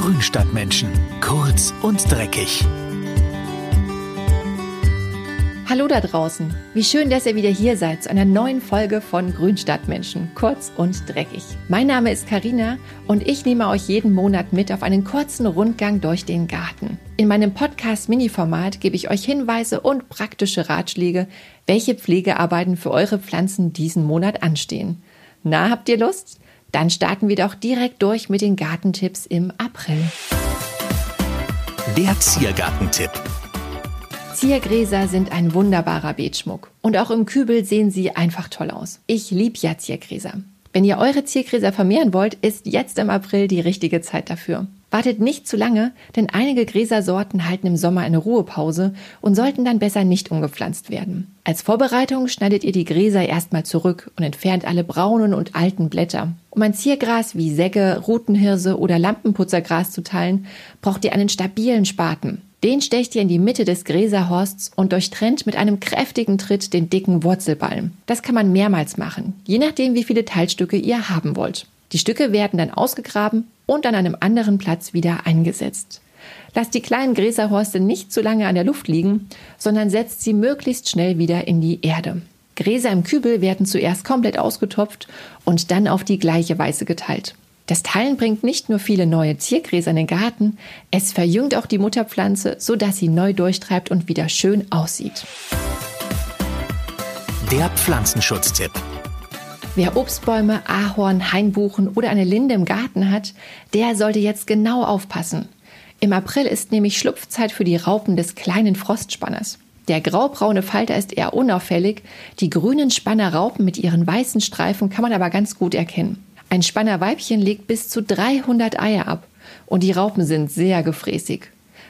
Grünstadtmenschen. Kurz und dreckig. Hallo da draußen. Wie schön, dass ihr wieder hier seid zu einer neuen Folge von Grünstadtmenschen. Kurz und dreckig. Mein Name ist Karina und ich nehme euch jeden Monat mit auf einen kurzen Rundgang durch den Garten. In meinem Podcast Mini-Format gebe ich euch Hinweise und praktische Ratschläge, welche Pflegearbeiten für eure Pflanzen diesen Monat anstehen. Na, habt ihr Lust? Dann starten wir doch direkt durch mit den Gartentipps im April. Der Ziergartentipp. Ziergräser sind ein wunderbarer Beetschmuck. Und auch im Kübel sehen sie einfach toll aus. Ich liebe ja Ziergräser. Wenn ihr eure Ziergräser vermehren wollt, ist jetzt im April die richtige Zeit dafür. Wartet nicht zu lange, denn einige Gräsersorten halten im Sommer eine Ruhepause und sollten dann besser nicht umgepflanzt werden. Als Vorbereitung schneidet ihr die Gräser erstmal zurück und entfernt alle braunen und alten Blätter. Um ein Ziergras wie Säge, Rutenhirse oder Lampenputzergras zu teilen, braucht ihr einen stabilen Spaten. Den stecht ihr in die Mitte des Gräserhorsts und durchtrennt mit einem kräftigen Tritt den dicken Wurzelballen. Das kann man mehrmals machen, je nachdem, wie viele Teilstücke ihr haben wollt. Die Stücke werden dann ausgegraben und an einem anderen Platz wieder eingesetzt. Lasst die kleinen Gräserhorste nicht zu lange an der Luft liegen, sondern setzt sie möglichst schnell wieder in die Erde. Gräser im Kübel werden zuerst komplett ausgetopft und dann auf die gleiche Weise geteilt. Das Teilen bringt nicht nur viele neue Ziergräser in den Garten, es verjüngt auch die Mutterpflanze, sodass sie neu durchtreibt und wieder schön aussieht. Der Pflanzenschutztipp. Wer Obstbäume, Ahorn, Hainbuchen oder eine Linde im Garten hat, der sollte jetzt genau aufpassen. Im April ist nämlich Schlupfzeit für die Raupen des kleinen Frostspanners. Der graubraune Falter ist eher unauffällig, die grünen Spannerraupen mit ihren weißen Streifen kann man aber ganz gut erkennen. Ein Spannerweibchen legt bis zu 300 Eier ab und die Raupen sind sehr gefräßig.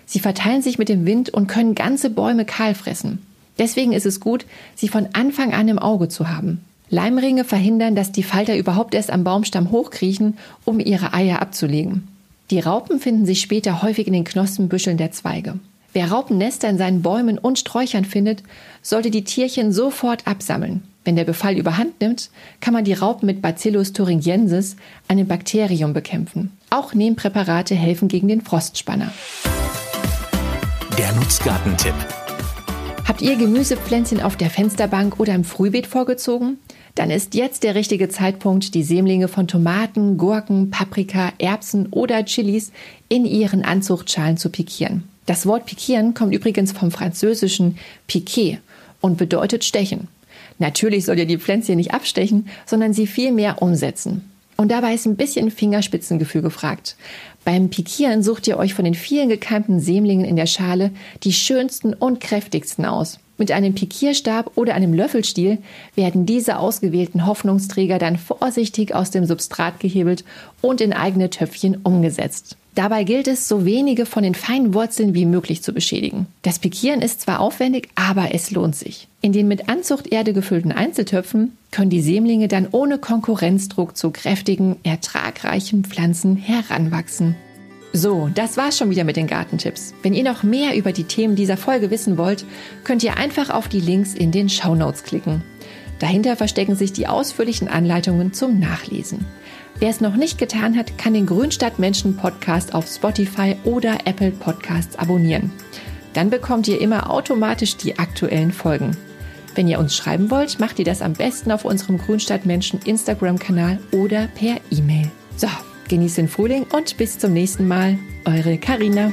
Sie verteilen sich mit dem Wind und können ganze Bäume kahl fressen. Deswegen ist es gut, sie von Anfang an im Auge zu haben. Leimringe verhindern, dass die Falter überhaupt erst am Baumstamm hochkriechen, um ihre Eier abzulegen. Die Raupen finden sich später häufig in den Knospenbüscheln der Zweige. Wer Raupennester in seinen Bäumen und Sträuchern findet, sollte die Tierchen sofort absammeln. Wenn der Befall überhand nimmt, kann man die Raupen mit Bacillus thuringiensis, einem Bakterium, bekämpfen. Auch Nehmpräparate helfen gegen den Frostspanner. Der Nutzgartentipp. Habt ihr Gemüsepflänzchen auf der Fensterbank oder im Frühbeet vorgezogen? Dann ist jetzt der richtige Zeitpunkt, die Sämlinge von Tomaten, Gurken, Paprika, Erbsen oder Chilis in ihren Anzuchtschalen zu pikieren. Das Wort pikieren kommt übrigens vom französischen piquer und bedeutet stechen. Natürlich soll ihr die Pflänzchen nicht abstechen, sondern sie vielmehr umsetzen. Und dabei ist ein bisschen Fingerspitzengefühl gefragt. Beim Pikieren sucht ihr euch von den vielen gekeimten Sämlingen in der Schale die schönsten und kräftigsten aus. Mit einem Pikierstab oder einem Löffelstiel werden diese ausgewählten Hoffnungsträger dann vorsichtig aus dem Substrat gehebelt und in eigene Töpfchen umgesetzt. Dabei gilt es, so wenige von den feinen Wurzeln wie möglich zu beschädigen. Das Pikieren ist zwar aufwendig, aber es lohnt sich. In den mit Anzuchterde gefüllten Einzeltöpfen können die Sämlinge dann ohne Konkurrenzdruck zu kräftigen, ertragreichen Pflanzen heranwachsen. So, das war's schon wieder mit den Gartentipps. Wenn ihr noch mehr über die Themen dieser Folge wissen wollt, könnt ihr einfach auf die Links in den Show Notes klicken. Dahinter verstecken sich die ausführlichen Anleitungen zum Nachlesen. Wer es noch nicht getan hat, kann den Grünstadtmenschen Podcast auf Spotify oder Apple Podcasts abonnieren. Dann bekommt ihr immer automatisch die aktuellen Folgen. Wenn ihr uns schreiben wollt, macht ihr das am besten auf unserem Grünstadtmenschen Instagram-Kanal oder per E-Mail. So, Genießt den Frühling und bis zum nächsten Mal. Eure Karina.